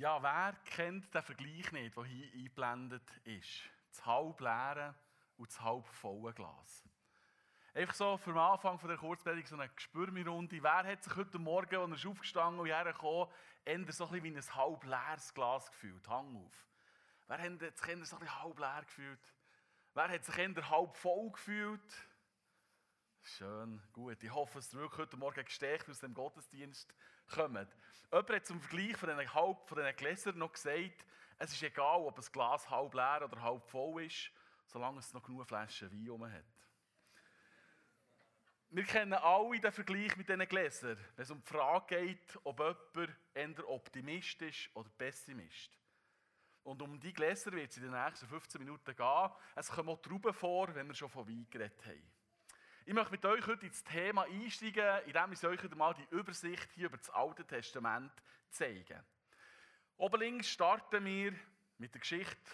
Ja, wer kennt den Vergleich nicht, der hier eingeblendet ist? Das halb leere und das halb volle Glas. Einfach so für den Anfang der Kurzpredigt so eine Gespürmirunde. Wer hat sich heute Morgen, als er ist aufgestanden und hergekommen, eher so ein wie ein halb leeres Glas gefühlt? Hang auf. Wer hat sich eher so ein bisschen halb leer gefühlt? Wer hat sich eher halb voll gefühlt? Schön, gut. Ich hoffe, ihr wirklich heute Morgen gestärkt aus dem Gottesdienst kommt. Jemand hat zum Vergleich von diesen, halb, von diesen Gläsern noch gesagt, es ist egal, ob das Glas halb leer oder halb voll ist, solange es noch genug Flaschen Wein herum hat. Wir kennen alle den Vergleich mit diesen Gläsern, wenn es um die Frage geht, ob jemand eher Optimist ist oder Pessimist. Und um die Gläser wird es in den nächsten 15 Minuten gehen. Es kommen auch Trauben vor, wenn wir schon von Wein geredet haben. Ich möchte mit euch heute ins Thema einsteigen, indem ich euch mal die Übersicht hier über das Alte Testament zeige. Oben links starten wir mit der Geschichte,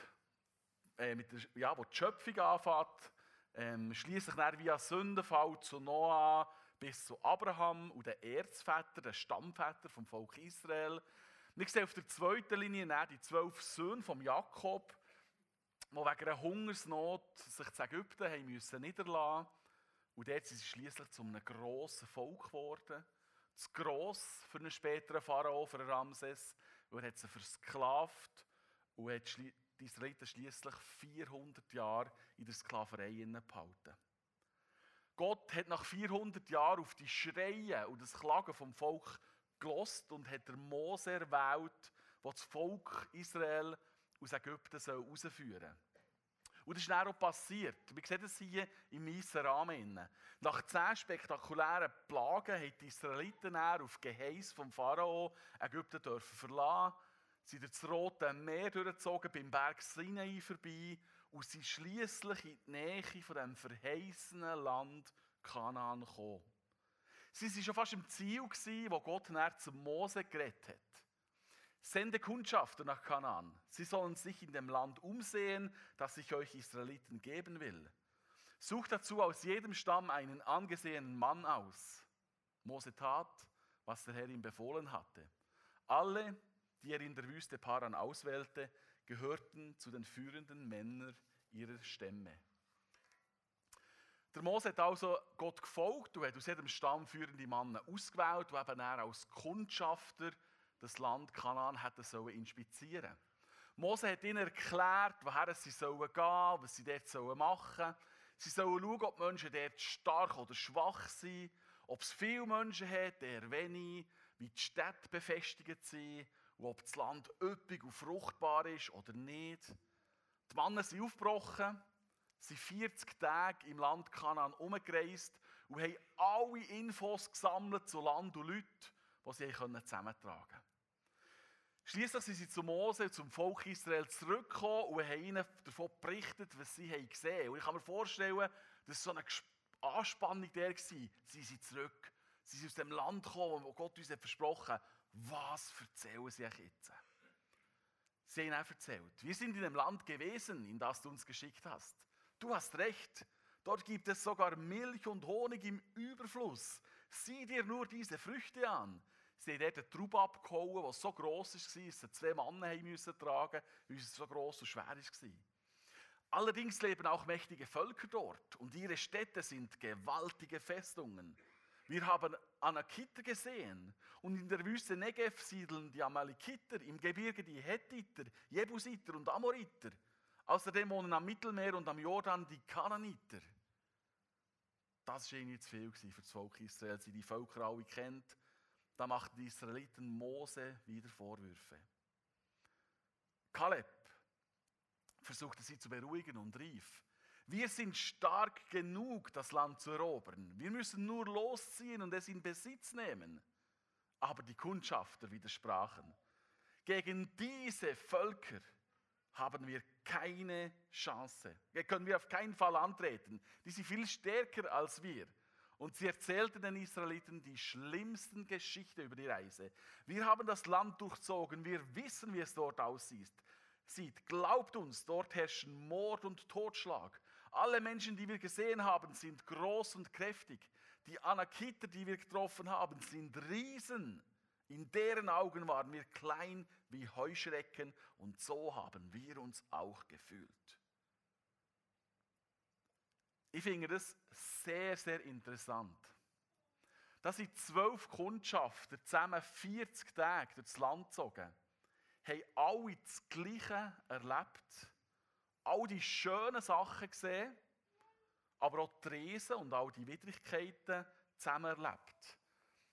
äh, mit der, ja, wo die Schöpfung anfängt, ähm, schließlich dann via Sündenfall zu Noah bis zu Abraham und den Erzväter, den Stammväter vom Volk Israel. Wir sehen auf der zweiten Linie die zwölf Söhne von Jakob, die wegen einer Hungersnot sich zu Ägypten haben müssen niederlassen und dort sind sie schließlich zu einem grossen Volk geworden. Zu gross für einen späteren Pharao, für Ramses, weil er hat sie versklavt und hat die Israeliten schließlich 400 Jahre in der Sklaverei behalten. Gott hat nach 400 Jahren auf die Schreie und das Klagen vom Volk gelost und hat der Mose erwählt, der das Volk Israel aus Ägypten herausführen soll. Und das ist dann auch passiert. Wir sehen das hier im weißen Rahmen. Nach zehn spektakulären Plagen haben die Israeliten auf Geheiß vom Pharao Ägypten dürfen verlassen, sind das Rote Meer durchgezogen, beim Berg Sinai vorbei und sind schließlich in die Nähe von dem verheißenen Land Kanaan gekommen. Sie waren schon fast im Ziel, wo Gott nach zum Mose geredet hat. Sende Kundschafter nach Kanaan. Sie sollen sich in dem Land umsehen, das ich euch Israeliten geben will. Sucht dazu aus jedem Stamm einen angesehenen Mann aus. Mose tat, was der Herr ihm befohlen hatte. Alle, die er in der Wüste Paran auswählte, gehörten zu den führenden Männern ihrer Stämme. Der Mose hat also Gott gefolgt und hat aus jedem Stamm führende Männer ausgewählt, die eben er als Kundschafter das Land Kanaan hätten sollen inspizieren Mose hat ihnen erklärt, woher sie sollen gehen, was sie dort sollen machen Sie sollen schauen, ob Menschen dort stark oder schwach sind, ob es viele Menschen hat, eher wenig, wie die Städte befestigt sind und ob das Land üppig und fruchtbar ist oder nicht. Die Männer sind aufgebrochen, sind 40 Tage im Land Kanaan umgereist und haben alle Infos gesammelt zu Land und Leuten, die sie zusammentragen konnten. Schließlich sind sie zu Mose zum Volk Israel zurückgekommen und haben ihnen davon berichtet, was sie gesehen haben. Und ich kann mir vorstellen, dass so eine Anspannung der war. Sie sind zurück. Sie sind aus dem Land gekommen, wo Gott uns versprochen hat. Was erzählen sie euch jetzt? Sie haben auch erzählt. Wir sind in dem Land gewesen, in das du uns geschickt hast. Du hast recht. Dort gibt es sogar Milch und Honig im Überfluss. Sieh dir nur diese Früchte an. Sie haben dort eine Traube abgehauen, die so gross war, dass sie zwei Männer haben müssen tragen weil es so gross und schwer war. Allerdings leben auch mächtige Völker dort und ihre Städte sind gewaltige Festungen. Wir haben Anakiter gesehen und in der Wüste Negev siedeln die Amalekiter, im Gebirge die Hethiter, Jebusiter und Amoriter. Außerdem wohnen am Mittelmeer und am Jordan die Kananiter. Das war irgendwie zu viel für das Volk Israel, sie die Völker alle kennt da machten die Israeliten Mose wieder Vorwürfe. Kaleb versuchte sie zu beruhigen und rief, wir sind stark genug, das Land zu erobern. Wir müssen nur losziehen und es in Besitz nehmen. Aber die Kundschafter widersprachen. Gegen diese Völker haben wir keine Chance. Können wir auf keinen Fall antreten. Die sind viel stärker als wir. Und sie erzählten den Israeliten die schlimmsten Geschichten über die Reise. Wir haben das Land durchzogen, wir wissen, wie es dort aussieht. Sieht, glaubt uns, dort herrschen Mord und Totschlag. Alle Menschen, die wir gesehen haben, sind groß und kräftig. Die Anakiter, die wir getroffen haben, sind Riesen. In deren Augen waren wir klein wie Heuschrecken und so haben wir uns auch gefühlt. Ich finde das sehr, sehr interessant. Da sind zwölf Kundschafter zusammen 40 Tage durchs Land gezogen, haben alle das Gleiche erlebt, all die schönen Sachen gesehen, aber auch die Riesen und all die Widrigkeiten zusammen erlebt.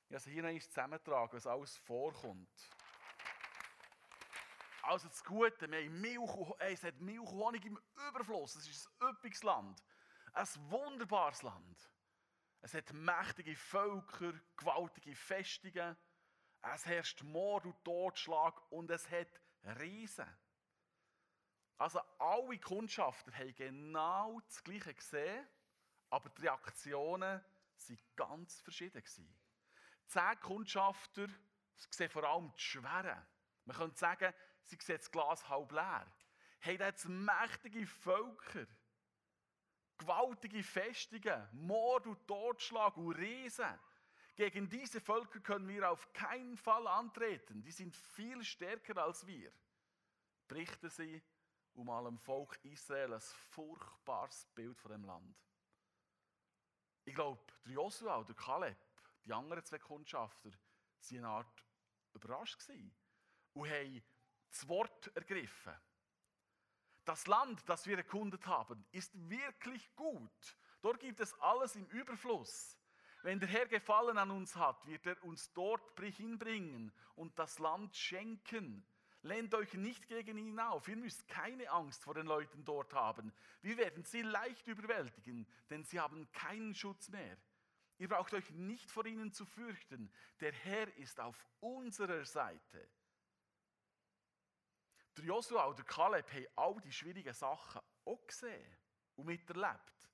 Ich habe hier noch zusammentragen, was alles vorkommt. Also das Gute, wir haben Milch, es hat Milch und Honig im Überfluss, es ist ein üppiges Land. Ein wunderbares Land. Es hat mächtige Völker, gewaltige Festungen. Es herrscht Mord und Totschlag und es hat Riesen. Also alle Kundschafter haben genau das Gleiche gesehen, aber die Reaktionen waren ganz verschieden. Zehn Kundschafter sehen vor allem die Schweren. Man könnte sagen, sie sehen das Glas halb leer. Haben jetzt mächtige Völker gewaltige Festungen, Mord und Totschlag und Riesen. Gegen diese Völker können wir auf keinen Fall antreten. Die sind viel stärker als wir. Berichten sie um allem Volk Israel ein furchtbares Bild von dem Land. Ich glaube, der Joshua der Kaleb, die anderen zwei Kundschafter, waren eine Art überrascht und haben das Wort ergriffen. Das Land, das wir erkundet haben, ist wirklich gut. Dort gibt es alles im Überfluss. Wenn der Herr Gefallen an uns hat, wird er uns dort hinbringen und das Land schenken. Lehnt euch nicht gegen ihn auf. Ihr müsst keine Angst vor den Leuten dort haben. Wir werden sie leicht überwältigen, denn sie haben keinen Schutz mehr. Ihr braucht euch nicht vor ihnen zu fürchten. Der Herr ist auf unserer Seite. Der Joshua und der Kaleb haben all die schwierigen Sachen auch gesehen und miterlebt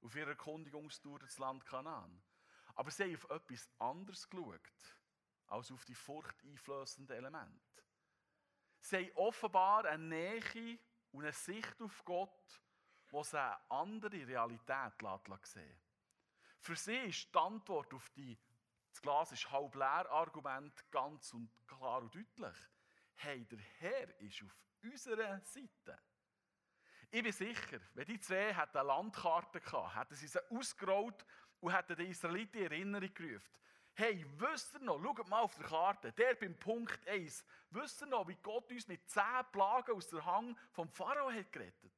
auf ihrer Erkundigungstour durchs Land Kanaan. Aber sie haben auf etwas anderes geschaut als auf die furchteinflößenden Elemente. Sie haben offenbar eine Nähe und eine Sicht auf Gott, die sie eine andere Realität sehen Für sie ist die Antwort auf die das Glas ist halb leer Argument ganz und klar und deutlich hey, der Herr ist auf unserer Seite. Ich bin sicher, wenn die zwei eine Landkarte gehabt hätten sie sie ausgerollt und hätten den Israeliten in Erinnerung gerufen. Hey, wisst ihr noch, schaut mal auf der Karte, der beim Punkt 1, wisst ihr noch, wie Gott uns mit zehn Plagen aus der Hang vom Pharao hat gerettet?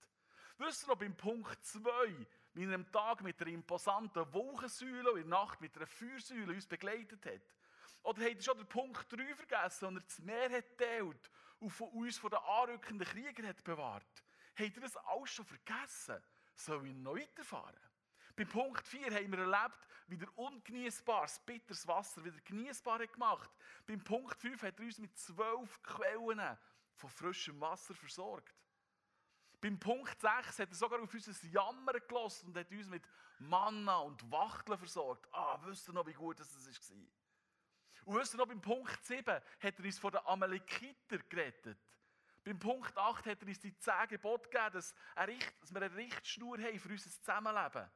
Wisst ihr noch beim Punkt 2, wie er am Tag mit einer imposanten Wolkensäule und in der Nacht mit einer Feuersäule uns begleitet hat? Oder habt ihr schon den Punkt 3 vergessen, und er das Meer hat teilt und von uns von den anrückenden Kriegern hat bewahrt? Habt ihr das alles schon vergessen? Soll ich noch weiterfahren? Beim Punkt 4 haben wir erlebt, wie der ungenießbares, bitteres Wasser wieder genießbar hat gemacht. Beim Punkt 5 hat er uns mit zwölf Quellen von frischem Wasser versorgt. Beim Punkt 6 hat er sogar auf unser Jammern gelassen und hat uns mit Manna und Wachteln versorgt. Ah, wisst ihr noch, wie gut das war? Und wisst ihr noch, beim Punkt 7 hat er uns von den Amalekiter gerettet. Beim Punkt 8 hat er uns die 10 Gebote gegeben, dass, wir eine Richtschnur haben für unser Zusammenleben.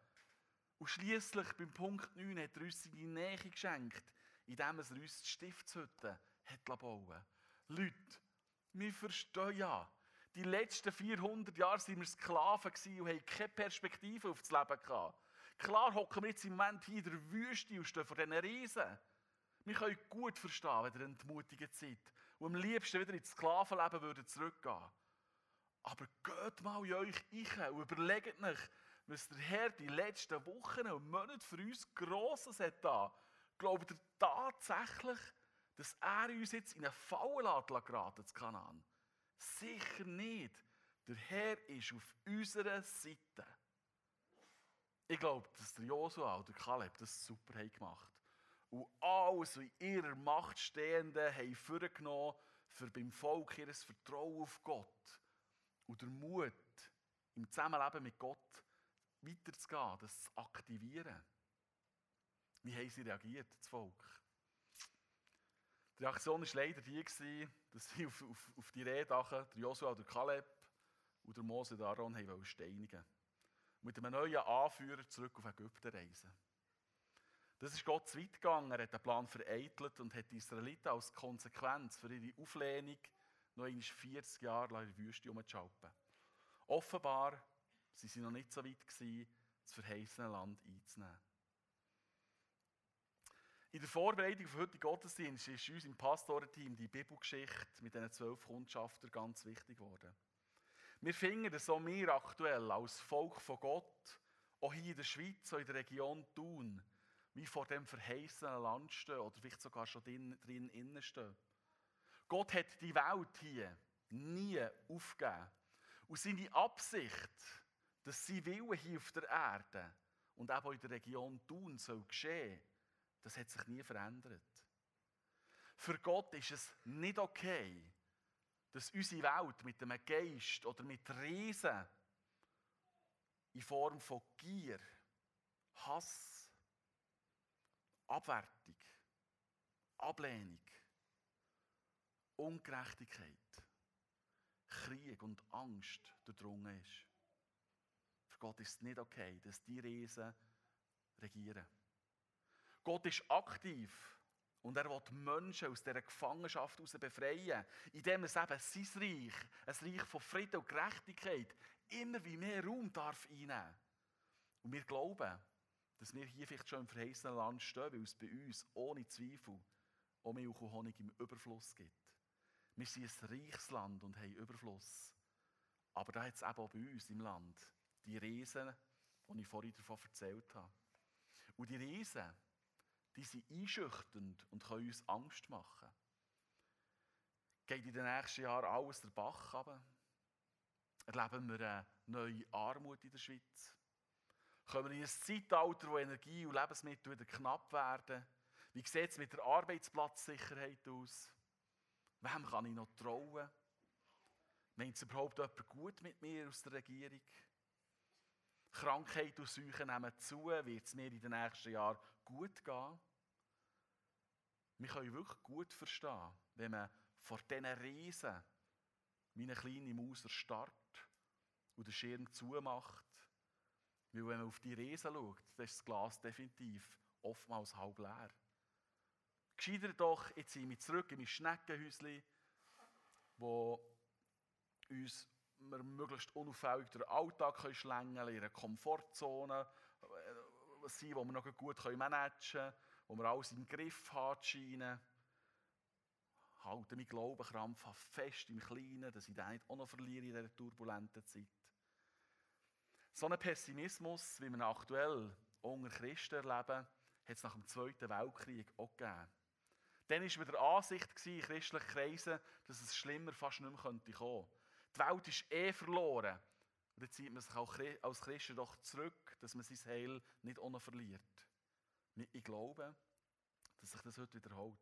Und schließlich beim Punkt 9 hat er uns seine Nähe geschenkt, indem er uns die Stiftshütte hat bauen Leute, wir verstehen ja, die letzten 400 Jahre waren wir Sklaven und haben keine Perspektive auf das Leben gehabt. Klar hocken wir jetzt im Moment hier in der Wüste und stehen vor diesen Riesen. Wir können gut verstehen, wenn ihr in entmutigend seid und am liebsten wieder ins Sklavenleben würdet zurückgehen. Aber geht mal in euch ein und überlegt euch, was der Herr die letzten Wochen und Monate für uns Grosses hat da. Glaubt ihr tatsächlich, dass er uns jetzt in eine Falle geraten zu Kanan? Sicher nicht. Der Herr ist auf unserer Seite. Ich glaube, dass der Josua und der Kaleb das super haben gemacht und alles in ihrer Macht Stehende haben vorgenommen, für beim Volk ihr Vertrauen auf Gott und der Mut, im Zusammenleben mit Gott weiterzugehen, das zu aktivieren. Wie haben sie reagiert, das Volk? Die Reaktion war leider die, dass sie auf, auf, auf die Rede der Joshua oder Kaleb und der Mose und Aaron steinigen wollten. Mit einem neuen Anführer zurück auf Ägypten reisen. Das ist Gott zu weit gegangen. Er hat den Plan vereitelt und hat die Israeliten als Konsequenz für ihre Auflehnung noch einmal 40 Jahre in der Wüste umzuschalten. Offenbar sie sie noch nicht so weit gewesen, das verheißene Land einzunehmen. In der Vorbereitung für heute Gottesdienst ist uns im Pastorenteam die Bibelgeschichte mit diesen zwölf Kundschaftern ganz wichtig geworden. Wir finden, dass auch wir aktuell als Volk von Gott, auch hier in der Schweiz, auch in der Region Thun, wie vor dem verheißenen Land stehen oder vielleicht sogar schon drin, drin innen stehen. Gott hat die Welt hier nie aufgegeben. Und seine Absicht, dass sie Wille hier auf der Erde und auch in der Region Thun soll geschehen, das hat sich nie verändert. Für Gott ist es nicht okay, dass unsere Welt mit einem Geist oder mit Riesen in Form von Gier, Hass, Abwertung, Ablehnung, Ungerechtigkeit, Krieg und Angst durchdrungen ist. Für Gott ist es nicht okay, dass die Riesen regieren. Gott ist aktiv und er will Menschen aus dieser Gefangenschaft heraus befreien, indem er eben sein Reich, ein Reich von Frieden und Gerechtigkeit, immer wie mehr Raum darf einnehmen. Und wir glauben, dass wir hier vielleicht schon im verheißenen Land stehen, weil es bei uns ohne Zweifel auch Milch und Honig im Überfluss gibt. Wir sind ein reiches Land und haben Überfluss. Aber da hat es eben auch bei uns im Land die Riesen, die ich vorhin davon erzählt habe. Und die Riesen, die sind einschüchternd und können uns Angst machen. Geht in den nächsten Jahren alles der Bach runter? Erleben wir eine neue Armut in der Schweiz? Kommen wir in ein Zeitalter, wo Energie und Lebensmittel wieder knapp werden? Wie sieht es mit der Arbeitsplatzsicherheit aus? Wem kann ich noch trauen? Meint es überhaupt jemand gut mit mir aus der Regierung? Krankheit und Seuchen nehmen zu, wird es mir in den nächsten Jahren gut gehen? Wir können wirklich gut verstehen, wenn man vor diesen Riesen wie eine kleine Maus erstarrt und den Schirm zumacht. Weil wenn man auf die Riesen schaut, dann ist das Glas definitiv oftmals halb leer. Gescheiter doch, jetzt sind wir zurück in mein Schneckenhäuschen, wo uns wir möglichst unauffällig durch den Alltag schlängeln können, in einer Komfortzone äh, sein, wo wir noch gut managen können wo wir alles im Griff haben scheinen. Halte mein Glauben krampfhaft fest im Kleinen, dass ich den nicht auch noch verliere in dieser turbulenten Zeit. So einen Pessimismus, wie wir aktuell unter Christen erleben, hat es nach dem Zweiten Weltkrieg auch gegeben. Dann war wieder Ansicht in christlichen Kreisen, dass es schlimmer fast nicht mehr kommen könnte. Die Welt ist eh verloren. Und dann zieht man sich auch als Christen doch zurück, dass man sein Heil nicht ohne verliert. Ich glaube, dass sich das heute wiederholt.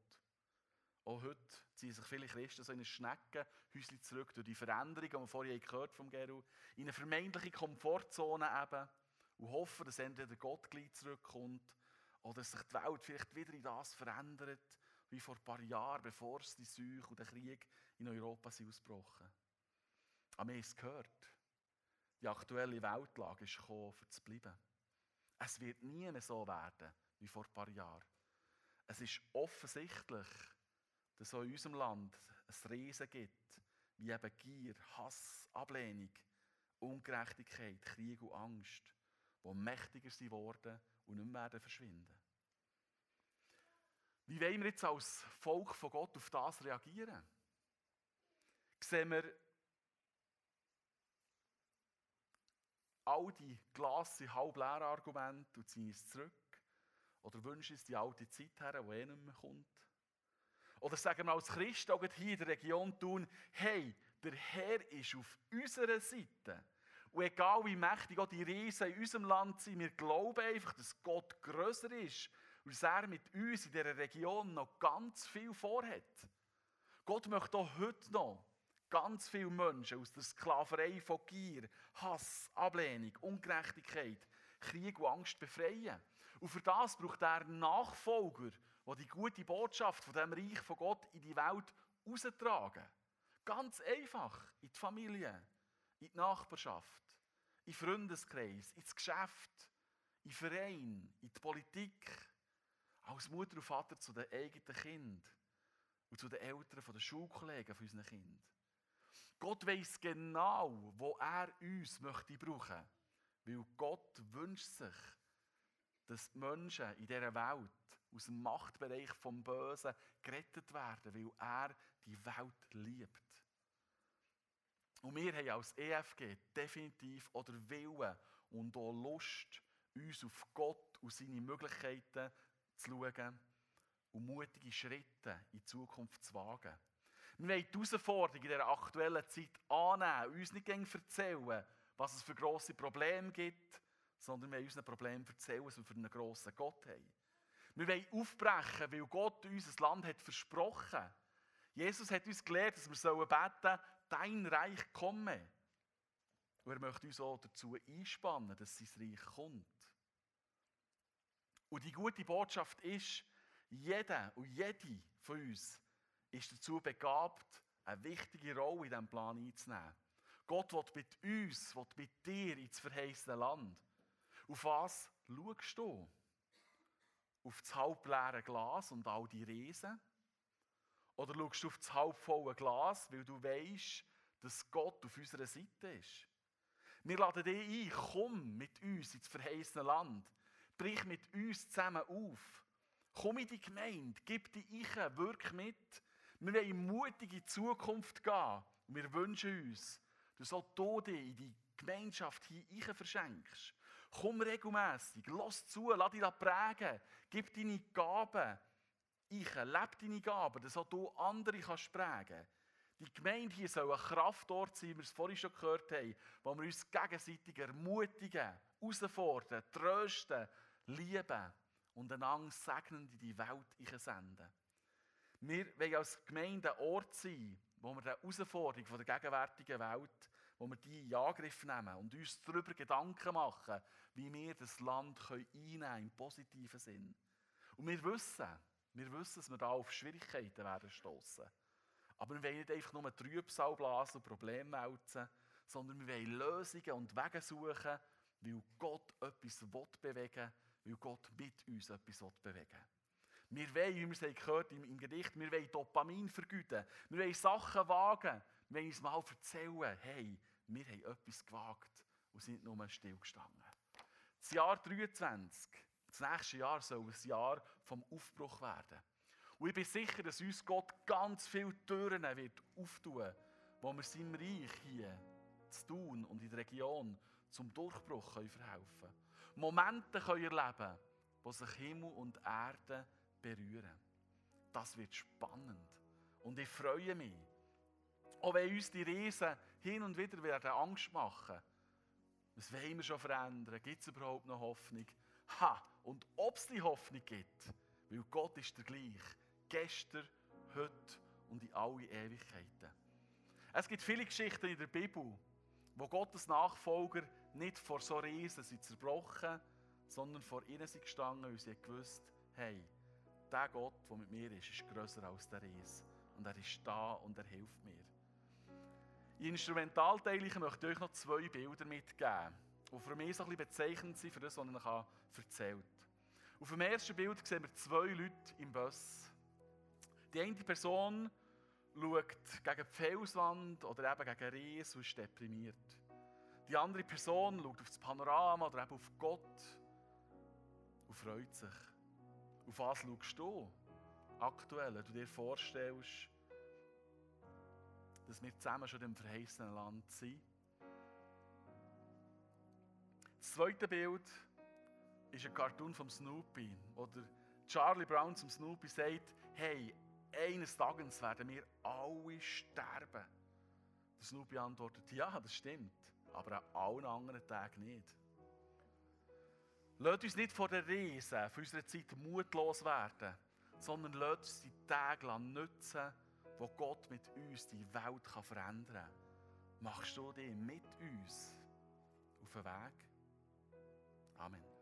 Auch heute ziehen sich viele Christen so in ein Schneckenhäuschen zurück durch die Veränderung, die wir vorhin gehört vom Geru, in eine vermeintliche Komfortzone eben und hoffen, dass entweder Gott gleich zurückkommt oder dass sich die Welt vielleicht wieder in das verändert, wie vor ein paar Jahren, bevor es die Seuche und der Krieg in Europa sind ausgebrochen. Aber wir haben es gehört. Die aktuelle Weltlage ist gekommen, um zu bleiben. Es wird nie so werden wie vor ein paar Jahren. Es ist offensichtlich, dass es in unserem Land ein Riesen gibt, wie eben Gier, Hass, Ablehnung, Ungerechtigkeit, Krieg und Angst, die mächtiger sind worden und nicht mehr werden verschwinden. Wie wollen wir jetzt als Volk von Gott auf das reagieren? Sehen wir all die Glasse halb leer Argumente und ziehen es zurück? Oder wünschen uns die alte Zeit her, die eh nicht mehr kommt? Oder sagen wir als Christen auch hier in der Region tun, hey, der Herr ist auf unserer Seite. Und egal wie mächtig auch die Riesen in unserem Land sind, wir glauben einfach, dass Gott größer ist und dass er mit uns in dieser Region noch ganz viel vorhat. Gott möchte auch heute noch ganz viele Menschen aus der Sklaverei von Gier, Hass, Ablehnung, Ungerechtigkeit, Krieg und Angst befreien. Und für das braucht er Nachfolger, die die gute Botschaft von dem Reich von Gott in die Welt austragen. Ganz einfach in die Familie, in die Nachbarschaft, in Freundeskreis, ins Geschäft, in Verein, in die Politik, Als Mutter und Vater zu den eigenen Kindern und zu den Eltern den Schulkollegen von unseren Kindern. Gott weiß genau, wo er uns möchte brauchen. Weil Gott wünscht sich, dass die Menschen in dieser Welt aus dem Machtbereich vom Bösen gerettet werden, weil er die Welt liebt. Und wir haben als EFG definitiv oder Willen und auch Lust, uns auf Gott und seine Möglichkeiten zu schauen und mutige Schritte in die Zukunft zu wagen. Wir wollen die Herausforderung in dieser aktuellen Zeit annehmen, uns nicht erzählen, was es für grosse Probleme gibt, sondern wir wollen unseren Problemen erzählen, was wir für einen grossen Gott haben. Wir wollen aufbrechen, weil Gott uns das Land hat versprochen. Jesus hat uns gelehrt, dass wir beten sollen, dein Reich komme. Und er möchte uns auch dazu einspannen, dass sein Reich kommt. Und die gute Botschaft ist, jeder und jede von uns ist dazu begabt, eine wichtige Rolle in diesem Plan einzunehmen. Gott will mit uns, will mit dir ins verheißene Land. Auf was schaust du? Auf das halbleere Glas und all die Riesen? Oder schaust du auf das halbvolle Glas, weil du weißt, dass Gott auf unserer Seite ist? Wir laden dich ein, komm mit uns ins verheißene Land. Brich mit uns zusammen auf. Komm in die Gemeinde, gib die Eiche, wirk mit. Wir wollen in mutige Zukunft gehen. Wir wünschen uns, dass auch du dich in die Gemeinschaft hier verschenkst. Komm regelmässig, lass zu, lass dich prägen, gib deine Gaben. Ich lebe deine Gaben, dass auch du andere kannst prägen Die Gemeinde hier soll ein Kraftort sein, wie wir es vorhin schon gehört haben, wo wir uns gegenseitig ermutigen, herausfordern, trösten, lieben und einander segnend in die Welt senden. Wir wollen als Gemeinde ein Ort sein, wo wir die Herausforderung der gegenwärtigen Welt, wo wir die in Angriff nehmen und uns darüber Gedanken machen, wie wir das Land einnehmen können, im positiven Sinn. Und wir wissen, wir wissen, dass wir da auf Schwierigkeiten werden stoßen. Aber wir wollen nicht einfach nur Trübsal blasen und Probleme melden, sondern wir wollen Lösungen und Wege suchen, weil Gott etwas bewegen will, weil Gott mit uns etwas bewegen will. Wir wollen, wie wir es gehört im, im Gedicht, wir wollen Dopamin vergüten. Wir wollen Sachen wagen. Wir wollen uns mal erzählen, hey, wir haben etwas gewagt und sind nicht nur stillgestanden. Das Jahr 23, das nächste Jahr, soll ein Jahr vom Aufbruch werden. Und ich bin sicher, dass uns Gott ganz viele Türen wird auftun, wo wir seinem Reich hier zu tun und in der Region zum Durchbruch können verhelfen können. Momente können erleben, wo sich Himmel und Erde berühren. Das wird spannend. Und ich freue mich. Auch wenn uns die Riesen hin und wieder werden Angst machen. Was wollen wir schon verändern? Gibt es überhaupt noch Hoffnung? Ha! Und ob es die Hoffnung gibt, weil Gott ist der gleich. Gestern, heute und in alle Ewigkeiten. Es gibt viele Geschichten in der Bibel, wo Gottes Nachfolger nicht vor so Riesen sind zerbrochen, sondern vor ihnen sind gestanden und sie gewusst, hey, der Gott, der mit mir ist, ist grösser als der Ries. Und er ist da und er hilft mir. In Instrumentalteilen möchte ich euch noch zwei Bilder mitgeben, die für mich so ein bisschen bezeichnend sind für das, was euch erzählt. Auf dem ersten Bild sehen wir zwei Leute im Bus. Die eine Person schaut gegen die Felswand oder eben gegen Ries und ist deprimiert. Die andere Person schaut auf das Panorama oder eben auf Gott und freut sich. Auf was schaust du aktuell, wenn du dir vorstellst, dass wir zusammen schon im verheißenen Land sind? Das zweite Bild ist ein Cartoon vom Snoopy, oder Charlie Brown zum Snoopy sagt, hey, eines Tages werden wir alle sterben. Der Snoopy antwortet, ja, das stimmt, aber an allen anderen Tagen nicht. Lasst uns nicht vor der Riesen für unsere Zeit mutlos werden, sondern lasst uns die Tage nutzen, wo Gott mit uns die Welt verändern kann. Machst du dich mit uns auf den Weg? Amen.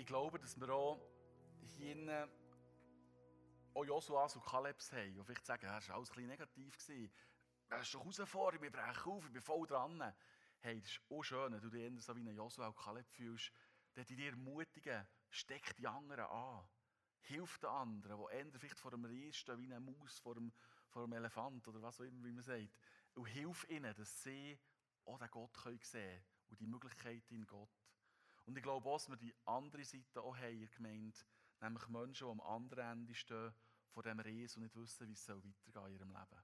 Ich glaube, dass wir auch hier auch Josuas und Kalebs haben, die vielleicht sagen, es war alles ein bisschen negativ. Er ist doch herausfordernd, wir brechen auf, ich bin voll dran. Hey, das ist auch schön, wenn du dich so wie ein Joshua und Kaleb fühlst, der dir ermutigen, steck die anderen an. Hilf den anderen, die eher vielleicht vor einem stehen, wie eine Maus vor einem, vor einem Elefant oder was auch immer, wie man sagt. Und hilf ihnen, dass sie auch den Gott sehen können und die Möglichkeit in Gott. Und ich glaube auch, dass wir die andere Seite auch haben in der nämlich Menschen, die am anderen Ende stehen von diesem Ries und nicht wissen, wie es weitergehen soll in ihrem Leben.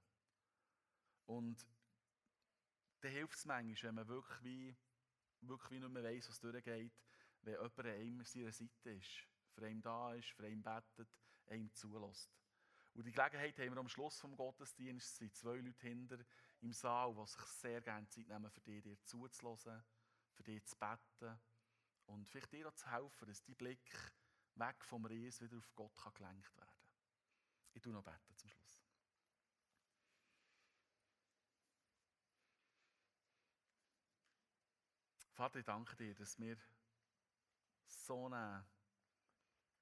Und dann hilft es manchmal, wenn man wirklich wie, wirklich wie nicht mehr weiss, was durchgeht, wenn jemand an seiner Seite ist, für einen da ist, für einen betet, einem zulässt. Und die Gelegenheit haben wir am Schluss des Gottesdienstes, es sind zwei Leute hinter im Saal, die sich sehr gerne Zeit nehmen, für dich dir zuzulassen, für dich zu beten und vielleicht dir zu helfen, dass dein Blick weg vom Ries wieder auf Gott gelenkt werden kann. Ich tue noch beten zum Schluss. Vater, ich danke dir, dass wir so einen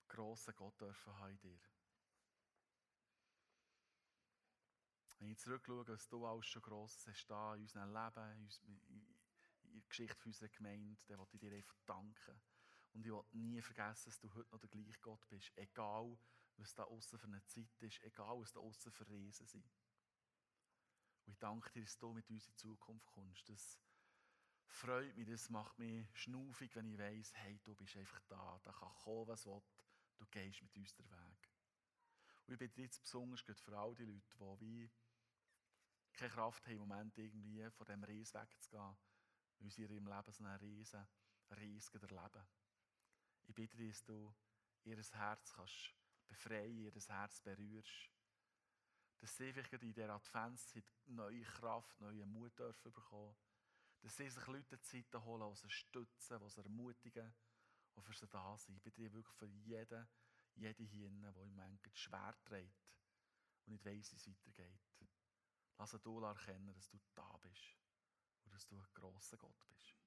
grossen Gott dürfen haben in dir. Wenn ich zurückschaue, was du alles schon Grosses hast da in unserem Leben, in der Geschichte unserer Gemeinde, dann will ich dir einfach danken. Und ich will nie vergessen, dass du heute noch der gleiche Gott bist. Egal, was da außen für eine Zeit ist, egal, was da außen für Riesen sind. Und ich danke dir, dass du mit uns in die Zukunft kommst. Das freut mich, das macht mich schnaufig, wenn ich weiss, hey, du bist einfach da, da kann kommen, was will, du gehst mit uns den Weg. Und ich bitte jetzt besonders für all die Leute, die wie keine Kraft haben, im Moment irgendwie von diesem Ries wegzugehen, sie in ihrem Leben so einen riesen Ries erleben. Ich bitte dich, dass du ihr Herz kannst befreien, ihr Herz berührst. Dass sie vielleicht in dieser Adventszeit neue Kraft, neue Mut dürfen bekommen. Dass sie sich Leute Zeit holen, die sie stützen, die sie ermutigen und für sie da sind. Ich bitte dich wirklich für jeden, jede hier, der im Moment schwer trägt und nicht weiss, wie es weitergeht. Lass du erkennen, dass du da bist dass du ein grosser Gott bist.